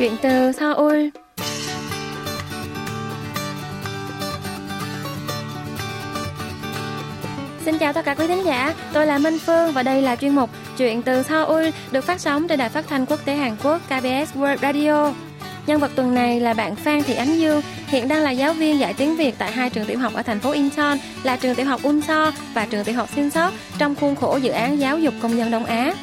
Chuyện từ Seoul Xin chào tất cả quý thính giả, tôi là Minh Phương và đây là chuyên mục Chuyện từ Seoul được phát sóng trên đài phát thanh quốc tế Hàn Quốc KBS World Radio. Nhân vật tuần này là bạn Phan Thị Ánh Dương, hiện đang là giáo viên dạy tiếng Việt tại hai trường tiểu học ở thành phố Incheon là trường tiểu học Unso và trường tiểu học Sinso, trong khuôn khổ dự án giáo dục công dân Đông Á.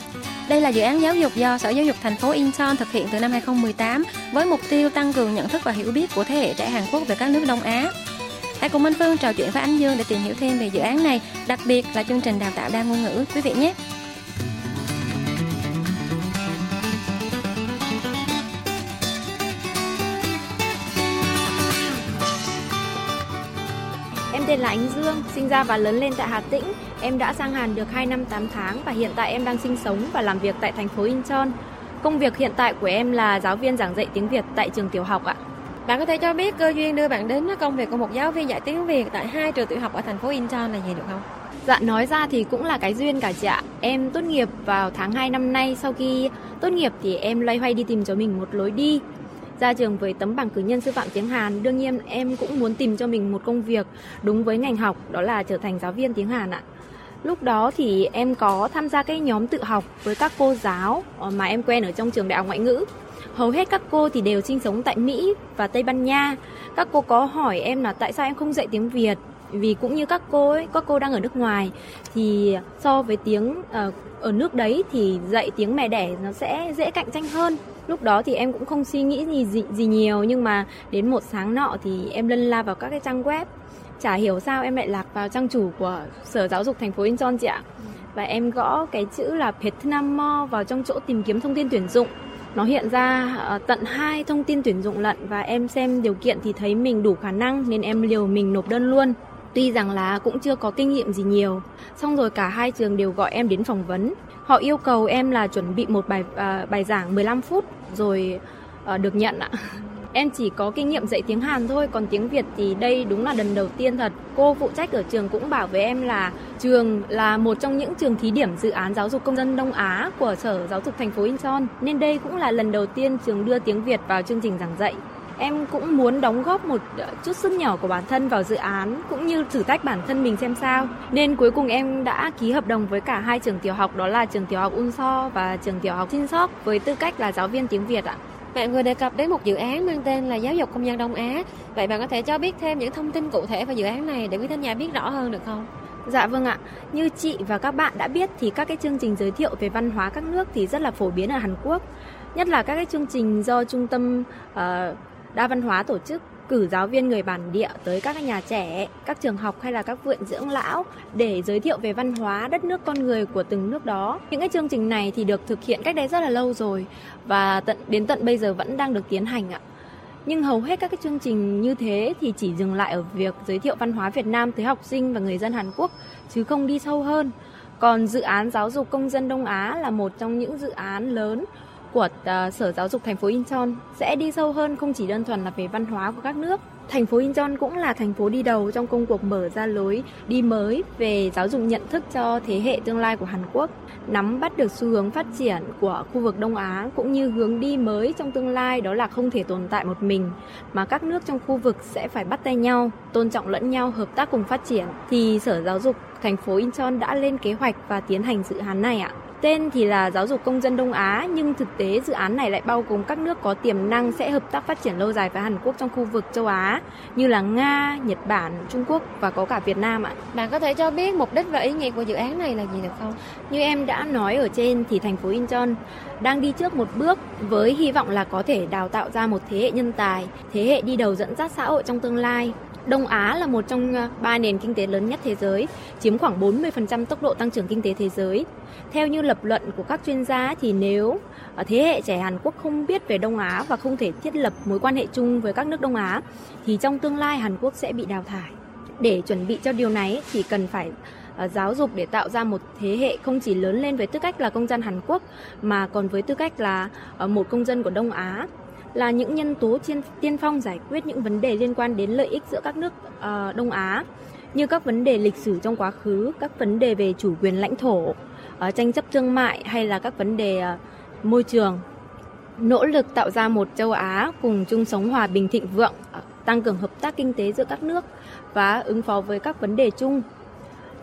Đây là dự án giáo dục do Sở Giáo dục thành phố Incheon thực hiện từ năm 2018 với mục tiêu tăng cường nhận thức và hiểu biết của thế hệ trẻ Hàn Quốc về các nước Đông Á. Hãy cùng Minh Phương trò chuyện với Ánh Dương để tìm hiểu thêm về dự án này, đặc biệt là chương trình đào tạo đa ngôn ngữ quý vị nhé. Tên là Ánh Dương, sinh ra và lớn lên tại Hà Tĩnh. Em đã sang Hàn được 2 năm 8 tháng và hiện tại em đang sinh sống và làm việc tại thành phố Incheon. Công việc hiện tại của em là giáo viên giảng dạy tiếng Việt tại trường tiểu học ạ. Bạn có thể cho biết cơ duyên đưa bạn đến công việc của một giáo viên dạy tiếng Việt tại hai trường tiểu học ở thành phố Incheon là gì được không? Dạ nói ra thì cũng là cái duyên cả chị ạ. Em tốt nghiệp vào tháng 2 năm nay, sau khi tốt nghiệp thì em loay hoay đi tìm cho mình một lối đi. Ra trường với tấm bằng cử nhân sư phạm tiếng Hàn, đương nhiên em cũng muốn tìm cho mình một công việc đúng với ngành học, đó là trở thành giáo viên tiếng Hàn ạ. Lúc đó thì em có tham gia cái nhóm tự học với các cô giáo ờ, mà em quen ở trong trường đại học ngoại ngữ. Hầu hết các cô thì đều sinh sống tại Mỹ và Tây Ban Nha. Các cô có hỏi em là tại sao em không dạy tiếng Việt vì cũng như các cô ấy, các cô đang ở nước ngoài thì so với tiếng uh, ở nước đấy thì dạy tiếng mẹ đẻ nó sẽ dễ cạnh tranh hơn. Lúc đó thì em cũng không suy nghĩ gì, gì gì nhiều nhưng mà đến một sáng nọ thì em lân la vào các cái trang web. Chả hiểu sao em lại lạc vào trang chủ của sở giáo dục thành phố Incheon chị ạ. Và em gõ cái chữ là Vietnam Mo vào trong chỗ tìm kiếm thông tin tuyển dụng. Nó hiện ra ờ, tận hai thông tin tuyển dụng lận và em xem điều kiện thì thấy mình đủ khả năng nên em liều mình nộp đơn luôn tuy rằng là cũng chưa có kinh nghiệm gì nhiều xong rồi cả hai trường đều gọi em đến phỏng vấn. Họ yêu cầu em là chuẩn bị một bài uh, bài giảng 15 phút rồi uh, được nhận ạ. Em chỉ có kinh nghiệm dạy tiếng Hàn thôi còn tiếng Việt thì đây đúng là lần đầu tiên thật. Cô phụ trách ở trường cũng bảo với em là trường là một trong những trường thí điểm dự án giáo dục công dân Đông Á của sở giáo dục thành phố Incheon nên đây cũng là lần đầu tiên trường đưa tiếng Việt vào chương trình giảng dạy em cũng muốn đóng góp một chút sức nhỏ của bản thân vào dự án cũng như thử thách bản thân mình xem sao nên cuối cùng em đã ký hợp đồng với cả hai trường tiểu học đó là trường tiểu học Unso và trường tiểu học Sinsok với tư cách là giáo viên tiếng Việt ạ. Bạn vừa đề cập đến một dự án mang tên là Giáo dục công dân Đông Á. Vậy bạn có thể cho biết thêm những thông tin cụ thể về dự án này để quý thính giả biết rõ hơn được không? Dạ vâng ạ, như chị và các bạn đã biết thì các cái chương trình giới thiệu về văn hóa các nước thì rất là phổ biến ở Hàn Quốc. Nhất là các cái chương trình do trung tâm uh, đa văn hóa tổ chức cử giáo viên người bản địa tới các nhà trẻ, các trường học hay là các viện dưỡng lão để giới thiệu về văn hóa đất nước con người của từng nước đó. Những cái chương trình này thì được thực hiện cách đây rất là lâu rồi và tận đến tận bây giờ vẫn đang được tiến hành ạ. Nhưng hầu hết các cái chương trình như thế thì chỉ dừng lại ở việc giới thiệu văn hóa Việt Nam tới học sinh và người dân Hàn Quốc chứ không đi sâu hơn. Còn dự án giáo dục công dân Đông Á là một trong những dự án lớn của uh, Sở Giáo dục thành phố Incheon sẽ đi sâu hơn không chỉ đơn thuần là về văn hóa của các nước. Thành phố Incheon cũng là thành phố đi đầu trong công cuộc mở ra lối đi mới về giáo dục nhận thức cho thế hệ tương lai của Hàn Quốc, nắm bắt được xu hướng phát triển của khu vực Đông Á cũng như hướng đi mới trong tương lai đó là không thể tồn tại một mình mà các nước trong khu vực sẽ phải bắt tay nhau, tôn trọng lẫn nhau, hợp tác cùng phát triển thì Sở Giáo dục thành phố Incheon đã lên kế hoạch và tiến hành dự án này ạ. Tên thì là giáo dục công dân Đông Á nhưng thực tế dự án này lại bao gồm các nước có tiềm năng sẽ hợp tác phát triển lâu dài với Hàn Quốc trong khu vực châu Á như là Nga, Nhật Bản, Trung Quốc và có cả Việt Nam ạ. Bạn có thể cho biết mục đích và ý nghĩa của dự án này là gì được không? Như em đã nói ở trên thì thành phố Incheon đang đi trước một bước với hy vọng là có thể đào tạo ra một thế hệ nhân tài, thế hệ đi đầu dẫn dắt xã hội trong tương lai Đông Á là một trong ờ, ba nền kinh tế lớn nhất thế giới, chiếm khoảng 40% tốc độ tăng trưởng kinh tế thế giới. Theo như lập luận của các chuyên gia thì nếu ờ, thế hệ trẻ Hàn Quốc không biết về Đông Á và không thể thiết lập mối quan hệ chung với các nước Đông Á thì trong tương lai Hàn Quốc sẽ bị đào thải. Để chuẩn bị cho điều này thì cần phải ờ, giáo dục để tạo ra một thế hệ không chỉ lớn lên với tư cách là công dân Hàn Quốc mà còn với tư cách là ờ, một công dân của Đông Á là những nhân tố tiên, tiên phong giải quyết những vấn đề liên quan đến lợi ích giữa các nước Đông Á như các vấn đề lịch sử trong quá khứ, các vấn đề về chủ quyền lãnh thổ, uh, tranh chấp thương mại hay là các vấn đề uh, môi trường. nỗ lực tạo ra một châu Á cùng chung sống hòa bình thịnh vượng, ờ, tăng cường hợp tác kinh tế giữa các nước và ứng phó với các vấn đề chung.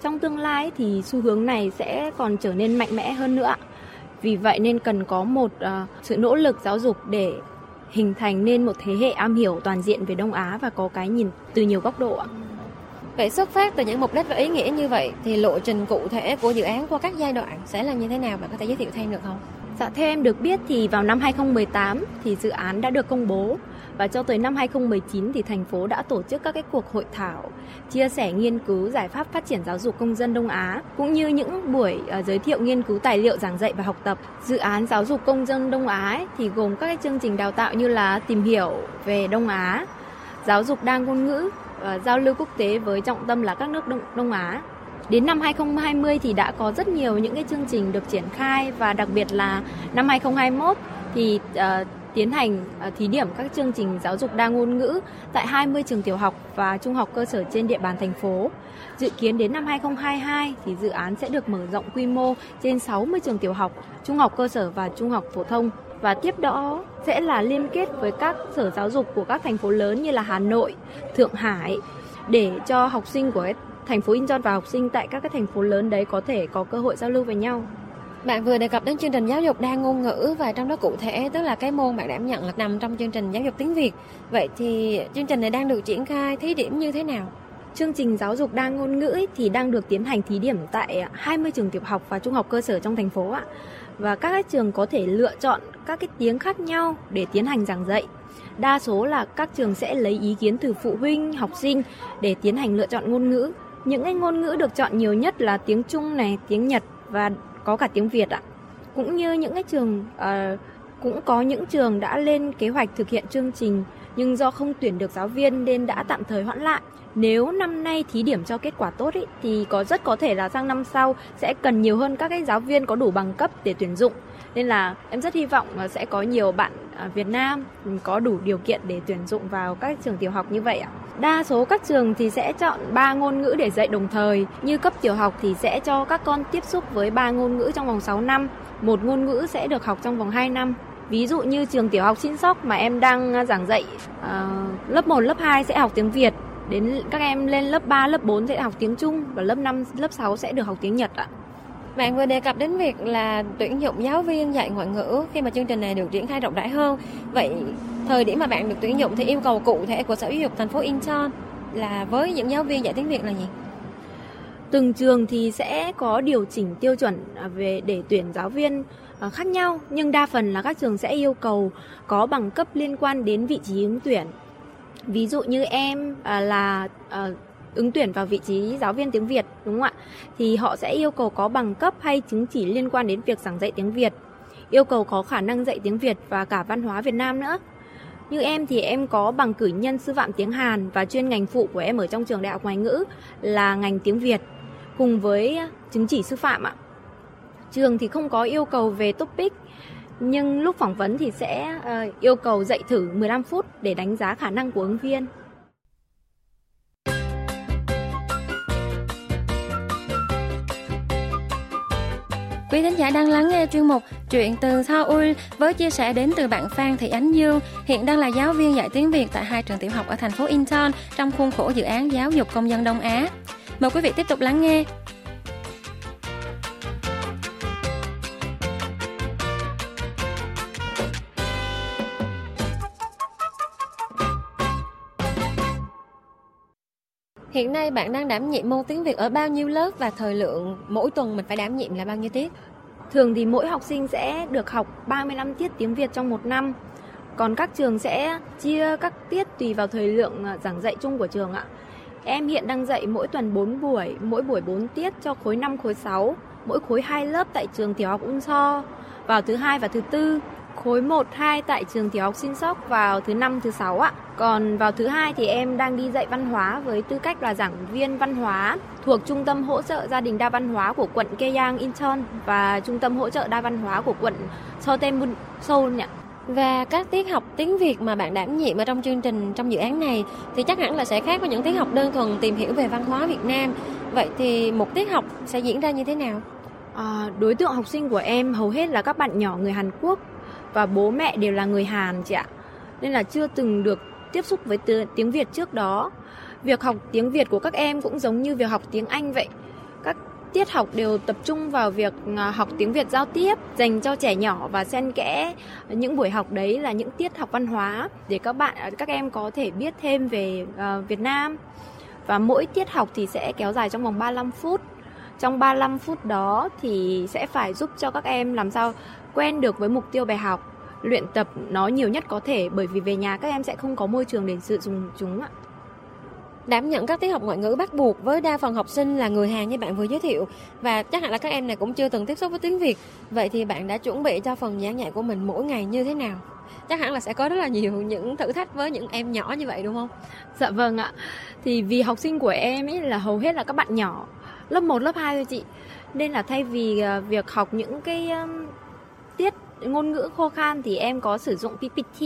Trong tương lai thì xu hướng này sẽ còn trở nên mạnh mẽ hơn nữa. Vì vậy nên cần có một uh, sự nỗ lực giáo dục để hình thành nên một thế hệ am hiểu toàn diện về Đông Á và có cái nhìn từ nhiều góc độ ạ. Vậy xuất phát từ những mục đích và ý nghĩa như vậy thì lộ trình cụ thể của dự án qua các giai đoạn sẽ là như thế nào? Bạn có thể giới thiệu thêm được không? Dạ theo em được biết thì vào năm 2018 thì dự án đã được công bố và cho tới năm 2019 thì thành phố đã tổ chức các cái cuộc hội thảo chia sẻ nghiên cứu giải pháp phát triển giáo dục công dân Đông Á cũng như những buổi uh, giới thiệu nghiên cứu tài liệu giảng dạy và học tập. Dự án giáo dục công dân Đông Á ấy, thì gồm các cái chương trình đào tạo như là tìm hiểu về Đông Á, giáo dục đa ngôn ngữ, Ờ, giao lưu quốc tế với trọng tâm là các nước Đông, Đông Á. Đến năm 2020 thì đã có rất nhiều những cái chương trình được triển khai và đặc biệt là năm 2021 thì uh, tiến hành uh, thí điểm các chương trình giáo dục đa ngôn ngữ tại 20 trường tiểu học và trung học cơ sở trên địa bàn thành phố. Dự kiến đến năm 2022 thì dự án sẽ được mở rộng quy mô trên 60 trường tiểu học, trung học cơ sở và trung học phổ thông và tiếp đó sẽ là liên kết với các sở giáo dục của các thành phố lớn như là Hà Nội, Thượng Hải để cho học sinh của thành phố Incheon và học sinh tại các cái thành phố lớn đấy có thể có cơ hội giao lưu với nhau. Bạn vừa đề cập đến chương trình giáo dục đa ngôn ngữ và trong đó cụ thể tức là cái môn bạn đảm nhận là nằm trong chương trình giáo dục tiếng Việt. Vậy thì chương trình này đang được triển khai thí điểm như thế nào? Chương trình giáo dục đa ngôn ngữ thì đang được tiến hành thí điểm tại 20 trường tiểu học và trung học cơ sở trong thành phố ạ. Và các trường có thể lựa chọn các cái tiếng khác nhau để tiến hành giảng dạy. Đa số là các trường sẽ lấy ý kiến từ phụ huynh, học sinh để tiến hành lựa chọn ngôn ngữ. Những cái ngôn ngữ được chọn nhiều nhất là tiếng Trung này, tiếng Nhật và có cả tiếng Việt ạ. Cũng như những cái trường uh, cũng có những trường đã lên kế hoạch thực hiện chương trình nhưng do không tuyển được giáo viên nên đã tạm thời hoãn lại. Nếu năm nay thí điểm cho kết quả tốt ý, thì có rất có thể là sang năm sau sẽ cần nhiều hơn các cái giáo viên có đủ bằng cấp để tuyển dụng. Nên là em rất hy vọng sẽ có nhiều bạn à, Việt Nam có đủ điều kiện để tuyển dụng vào các trường tiểu học như vậy ạ. Đa số các trường thì sẽ chọn 3 ngôn ngữ để dạy đồng thời. Như cấp tiểu học thì sẽ cho các con tiếp xúc với 3 ngôn ngữ trong vòng 6 năm. Một ngôn ngữ sẽ được học trong vòng 2 năm. Ví dụ như trường tiểu học Xin Sóc mà em đang à, giảng dạy uh, lớp 1, lớp 2 sẽ học tiếng Việt, đến các em lên lớp 3, lớp 4 sẽ học tiếng Trung và lớp 5, lớp 6 sẽ được học tiếng Nhật ạ. Bạn vừa đề cập đến việc là tuyển dụng giáo viên dạy ngoại ngữ khi mà chương trình này được triển khai rộng rãi hơn. Vậy thời điểm mà bạn được tuyển dụng thì yêu cầu cụ thể của Sở Giáo dục thành phố Incheon là với những giáo viên dạy tiếng Việt là gì? Từng trường thì sẽ có điều chỉnh tiêu chuẩn à, về để tuyển giáo viên à, khác nhau, nhưng đa phần là các trường sẽ yêu cầu có bằng cấp liên quan đến vị trí ứng tuyển. Ví dụ như em à, là ứng tuyển vào vị trí giáo viên tiếng Việt đúng không ạ? Thì họ sẽ yêu cầu có bằng cấp hay chứng chỉ liên quan đến việc giảng dạy tiếng Việt. Yêu cầu có khả năng dạy tiếng Việt và cả văn hóa Việt Nam nữa. Như em thì em có bằng cử nhân sư phạm tiếng Hàn và chuyên ngành phụ của em ở trong trường đại học ngoại ngữ là ngành tiếng Việt cùng với chứng chỉ sư phạm ạ. Trường thì không có yêu cầu về topic nhưng lúc phỏng vấn thì sẽ uh, yêu cầu dạy thử 15 phút để đánh giá khả năng của ứng viên. Quý thính giả đang lắng nghe chuyên mục Chuyện từ Seoul với chia sẻ đến từ bạn Phan Thị Ánh Dương, hiện đang là giáo viên dạy tiếng Việt tại hai trường tiểu học ở thành phố Incheon trong khuôn khổ dự án giáo dục công dân Đông Á. Mời quý vị tiếp tục lắng nghe. Hiện nay bạn đang đảm nhiệm môn tiếng Việt ở bao nhiêu lớp và thời lượng mỗi tuần mình phải đảm nhiệm là bao nhiêu tiết? Thường thì mỗi học sinh sẽ được học 35 tiết tiếng Việt trong một năm. Còn các trường sẽ chia các tiết tùy vào thời lượng à, giảng dạy chung của trường ạ. Em hiện đang dạy mỗi tuần 4 buổi, mỗi buổi 4 tiết cho khối 5, khối 6, mỗi khối 2 lớp tại trường tiểu học Unso vào thứ hai và thứ tư khối 1, 2 tại trường tiểu học Sin Sóc vào thứ năm, thứ sáu ạ. Còn vào thứ hai thì em đang đi dạy văn hóa với tư cách là giảng viên văn hóa thuộc Trung tâm hỗ trợ gia đình đa văn hóa của quận Keyang Incheon và Trung tâm hỗ trợ đa văn hóa của quận Sotemun Seoul ạ. Và các tiết học tiếng Việt mà bạn đảm nhiệm ở trong chương trình trong dự án này thì chắc hẳn là sẽ khác với những tiết học đơn thuần tìm hiểu về văn hóa Việt Nam. Vậy thì một tiết học sẽ diễn ra như thế nào? À, đối tượng học sinh của em hầu hết là các bạn nhỏ người Hàn Quốc và bố mẹ đều là người Hàn chị ạ. Nên là chưa từng được tiếp xúc với tiếng Việt trước đó. Việc học tiếng Việt của các em cũng giống như việc học tiếng Anh vậy. Các tiết học đều tập trung vào việc à, học tiếng Việt giao tiếp, dành cho trẻ nhỏ và xen kẽ những buổi học đấy là những tiết học văn hóa để các bạn à, các em có thể biết thêm về à, Việt Nam. Và mỗi tiết học thì sẽ kéo dài trong vòng 35 phút. Trong 35 phút đó thì sẽ phải giúp cho các em làm sao quen được với mục tiêu bài học, luyện tập nó nhiều nhất có thể bởi vì về nhà các em sẽ không có môi trường để sử dụng chúng ạ đảm nhận các tiết học ngoại ngữ bắt buộc với đa phần học sinh là người Hàn như bạn vừa giới thiệu và chắc hẳn là các em này cũng chưa từng tiếp xúc với tiếng Việt. Vậy thì bạn đã chuẩn bị cho phần giảng dạy của mình mỗi ngày như thế nào? Chắc hẳn là sẽ có rất là nhiều những thử thách với những em nhỏ như vậy đúng không? Dạ vâng ạ. Thì vì học sinh của em ấy là hầu hết là các bạn nhỏ, lớp 1, lớp 2 thôi chị. Nên là thay vì ờ, việc học những cái tiết ngôn ngữ khô khan thì em có sử dụng PPT,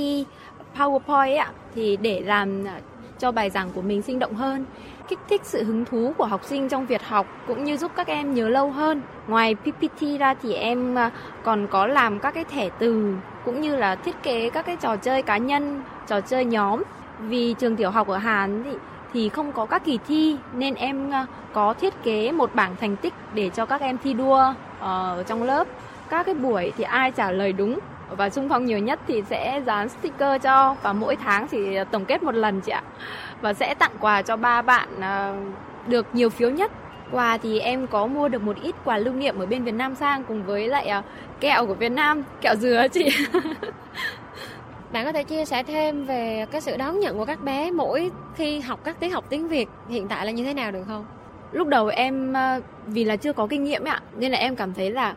PowerPoint ạ thì để làm à, cho bài giảng của mình sinh động hơn kích thích sự hứng thú của học sinh trong việc học cũng như giúp các em nhớ lâu hơn. Ngoài PPT ra thì em à, còn có làm các cái thẻ từ cũng như là thiết kế các cái trò chơi cá nhân, trò chơi nhóm. Vì trường tiểu học ở Hàn thì thì không có các kỳ thi nên em à, có thiết kế một bảng thành tích để cho các em thi đua ở trong lớp. Các cái buổi thì ai trả lời đúng và xung phong nhiều nhất thì sẽ dán sticker cho và mỗi tháng thì tổng kết một lần chị ạ. Và sẽ tặng quà cho ba bạn à, được nhiều phiếu nhất. Quà thì em có mua được một ít quà lưu niệm ở bên Việt Nam sang cùng với lại à, kẹo của Việt Nam kẹo dừa chị. Bạn có thể chia sẻ thêm về cái sự đón nhận của các bé mỗi khi học các tiết học tiếng Việt hiện tại là như thế nào được không? Lúc đầu em à, vì là chưa có kinh nghiệm ạ nên là em cảm thấy là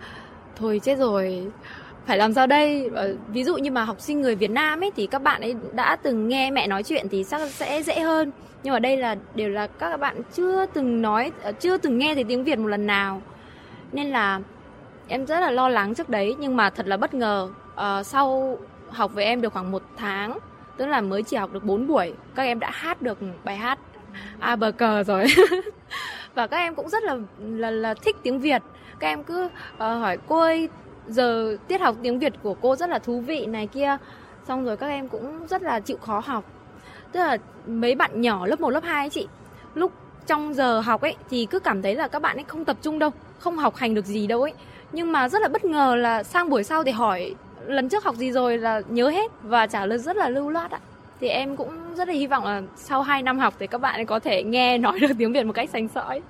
thôi chết rồi. Phải làm sao đây? Ờ, ví dụ như mà học sinh người Việt Nam ấy thì các bạn ấy đã từng nghe mẹ nói chuyện thì chắc sẽ dễ hơn. Nhưng mà đây là đều là các bạn chưa từng nói ờ, chưa từng nghe thấy tiếng Việt một lần nào. Nên là em rất là lo lắng trước đấy nhưng mà thật là bất ngờ. À, sau học với em được khoảng một tháng tức là mới chỉ học được 4 buổi các em đã hát được bài hát a bờ cờ rồi. và các em cũng rất là là, là thích tiếng Việt. Các em cứ uh, hỏi cô ơi giờ tiết học tiếng Việt của cô rất là thú vị này kia. Xong rồi các em cũng rất là chịu khó học. Tức là mấy bạn nhỏ lớp 1, lớp 2 ấy chị lúc trong giờ học ấy thì cứ cảm thấy là các bạn ấy không tập trung đâu không học hành được gì đâu ấy. Nhưng mà rất là bất ngờ là sang buổi sau thì hỏi lần trước học gì rồi là nhớ hết và trả lời rất là lưu loát ạ. Thì em cũng rất là hy vọng là sau 2 năm học thì các bạn có thể nghe nói được tiếng Việt một cách sánh sỏi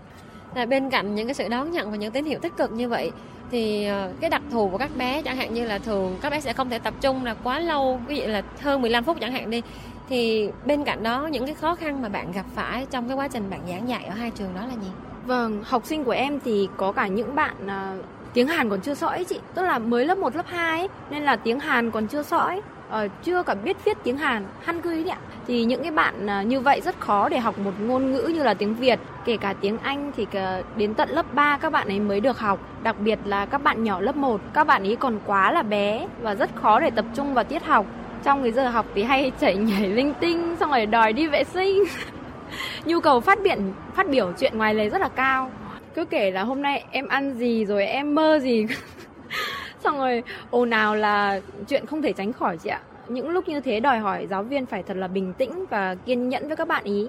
là bên cạnh những cái sự đón nhận và những tín hiệu tích cực như vậy thì ờ, cái đặc thù của các bé chẳng hạn như là thường các bé sẽ không thể tập trung là quá lâu ví dụ là hơn 15 phút chẳng hạn đi thì bên cạnh đó những cái khó khăn mà bạn gặp phải trong cái quá trình bạn giảng dạy ở hai trường đó là gì? Vâng, học sinh của em thì có cả những bạn uh, tiếng Hàn còn chưa sõi chị, tức là mới lớp 1, lớp 2 ấy, nên là tiếng Hàn còn chưa sõi uh, chưa cả biết viết tiếng Hàn, Hangul đấy ạ. Thì những cái bạn uh, như vậy rất khó để học một ngôn ngữ như là tiếng Việt, kể cả tiếng Anh thì à, đến tận lớp 3 các bạn ấy mới được học, đặc biệt là các bạn nhỏ lớp 1, các bạn ấy còn quá là bé và rất khó để tập trung vào tiết học. Trong cái giờ học thì hay chảy nhảy linh tinh xong rồi đòi đi vệ sinh. Nhu cầu phát biện phát biểu chuyện ngoài lề rất là cao. Cứ kể là hôm nay em ăn gì rồi em mơ gì xong rồi ồn nào là chuyện không thể tránh khỏi chị ạ. Những lúc như thế đòi hỏi giáo viên phải thật là bình tĩnh và kiên nhẫn với các bạn ý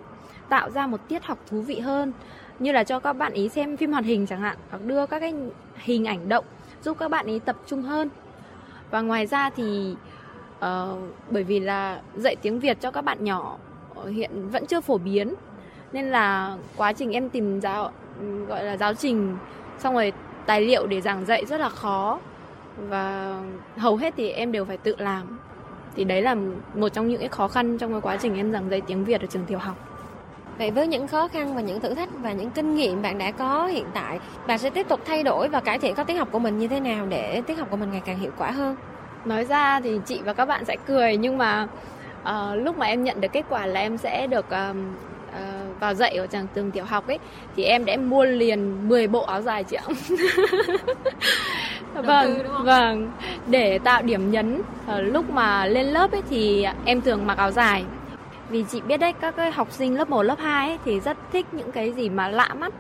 tạo ra một tiết học thú vị hơn. Như là cho các bạn ý xem phim hoạt hình chẳng hạn hoặc đưa các cái hình ảnh động giúp các bạn ý tập trung hơn. Và ngoài ra thì uh, bởi vì là dạy tiếng Việt cho các bạn nhỏ ờ, hiện vẫn chưa phổ biến nên là quá trình em tìm giáo ừ, gọi là giáo trình xong rồi tài liệu để giảng dạy rất là khó và hầu hết thì em đều phải tự làm thì đấy là một trong những cái khó khăn trong cái quá trình em giảng dạy tiếng Việt ở trường tiểu học Vậy với những khó khăn và những thử thách và những kinh nghiệm bạn đã có hiện tại, bạn sẽ tiếp tục thay đổi và cải thiện các tiết học của mình như thế nào để tiết học của mình ngày càng hiệu quả hơn? Nói ra thì chị và các bạn sẽ cười nhưng mà uh, lúc mà em nhận được kết quả là em sẽ được uh, uh, vào dạy ở trường trường tiểu học ấy thì em đã mua liền 10 bộ áo dài chị ạ. vâng vâng. Để tạo điểm nhấn uh, lúc mà lên lớp ấy thì em thường mặc áo dài. Vì chị biết đấy các cái học sinh lớp 1, lớp 2 ấy thì rất thích những cái gì mà lạ mắt.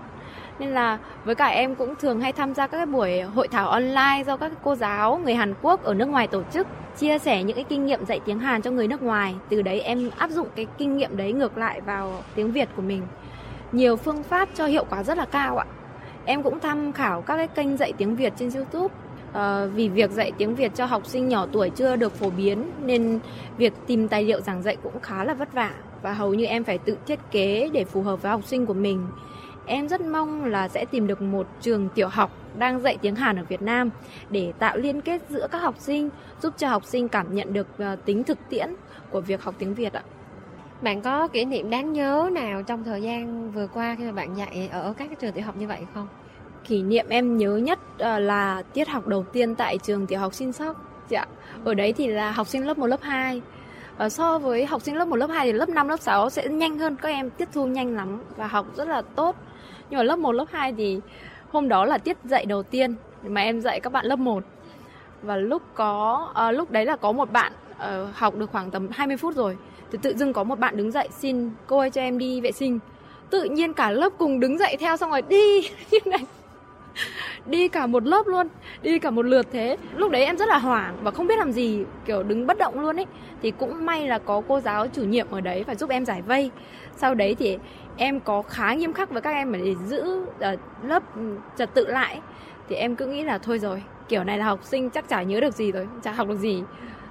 Nên là với cả em cũng thường hay tham gia các cái buổi hội thảo online do các cô giáo người Hàn Quốc ở nước ngoài tổ chức chia sẻ những cái kinh nghiệm dạy tiếng Hàn cho người nước ngoài. Từ đấy em áp dụng cái kinh nghiệm đấy ngược lại vào tiếng Việt của mình. Nhiều phương pháp cho hiệu quả rất là cao ạ em cũng tham khảo các cái kênh dạy tiếng Việt trên YouTube À, vì việc dạy tiếng Việt cho học sinh nhỏ tuổi chưa được phổ biến nên việc tìm tài liệu giảng dạy cũng khá là vất vả và hầu như em phải tự thiết kế để phù hợp với học sinh của mình. Em rất mong là sẽ tìm được một trường tiểu học đang dạy tiếng Hàn ở Việt Nam để tạo liên kết giữa các học sinh, giúp cho học sinh cảm nhận được ờ, tính thực tiễn của việc học tiếng Việt ạ. Bạn có kỷ niệm đáng nhớ nào trong thời gian vừa qua khi mà bạn dạy ở các trường tiểu học như vậy không? Kỷ niệm em nhớ nhất ờ, là tiết học đầu tiên tại trường tiểu học Sinh Sóc. Dạ. Ở đấy thì là học sinh lớp 1, lớp 2 và ờ, so với học sinh lớp 1, lớp 2 thì lớp 5, lớp 6 sẽ nhanh hơn các em tiếp thu nhanh lắm và học rất là tốt nhưng mà lớp 1, lớp 2 thì hôm đó là tiết dạy đầu tiên mà em dạy các bạn lớp 1 và lúc có à, lúc đấy là có một bạn uh, học được khoảng tầm 20 phút rồi thì tự dưng có một bạn đứng dậy, xin, cô ơi, cho em đi vệ sinh. Tự nhiên cả lớp cùng đứng dậy theo xong rồi đi. Như này đi cả một lớp luôn, đi cả một lượt thế. Lúc đấy em rất là hoảng và không biết làm gì, kiểu đứng bất động luôn ấy. Thì cũng may là có cô giáo chủ nhiệm ở đấy và giúp em giải vây. Sau đấy thì em có khá nghiêm khắc với các em để giữ ờ, lớp ừ, trật tự lại. Thì em cứ nghĩ là thôi rồi, kiểu này là học sinh chắc chả nhớ được gì rồi, chả học được gì.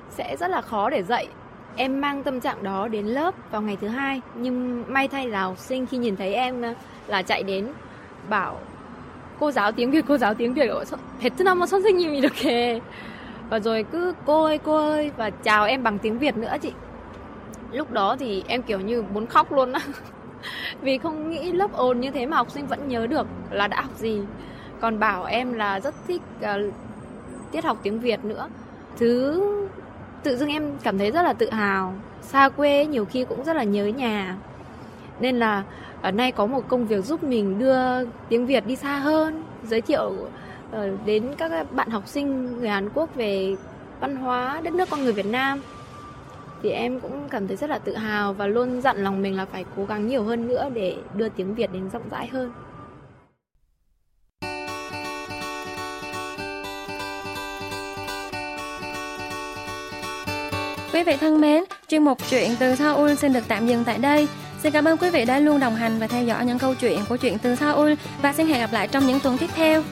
Sẽ rất là khó để dạy em mang tâm trạng đó đến lớp vào ngày thứ hai nhưng may thay là học sinh khi nhìn thấy em là chạy đến bảo cô giáo tiếng Việt cô giáo tiếng Việt ở 베트남 선생님 이렇게 và rồi cứ cô ơi cô ơi và chào em bằng tiếng Việt nữa chị lúc đó thì em kiểu như muốn khóc luôn á vì không nghĩ lớp ồn như thế mà học sinh vẫn nhớ được là đã học gì còn bảo em là rất thích uh, tiết học tiếng Việt nữa thứ tự dưng em cảm thấy rất là tự hào. Xa quê nhiều khi cũng rất là nhớ nhà. Nên là ở nay có một công việc giúp mình đưa tiếng Việt đi xa hơn, giới thiệu ờ, đến các bạn học sinh người Hàn Quốc về văn hóa đất nước con người Việt Nam. Thì em cũng cảm thấy rất là tự hào và luôn dặn lòng mình là phải cố gắng nhiều hơn nữa để đưa tiếng Việt đến rộng rãi hơn. Quý vị thân mến, chuyên mục chuyện từ Seoul xin được tạm dừng tại đây. Xin cảm ơn quý vị đã luôn đồng hành và theo dõi những câu chuyện của chuyện từ Seoul và xin hẹn gặp lại trong những tuần tiếp theo.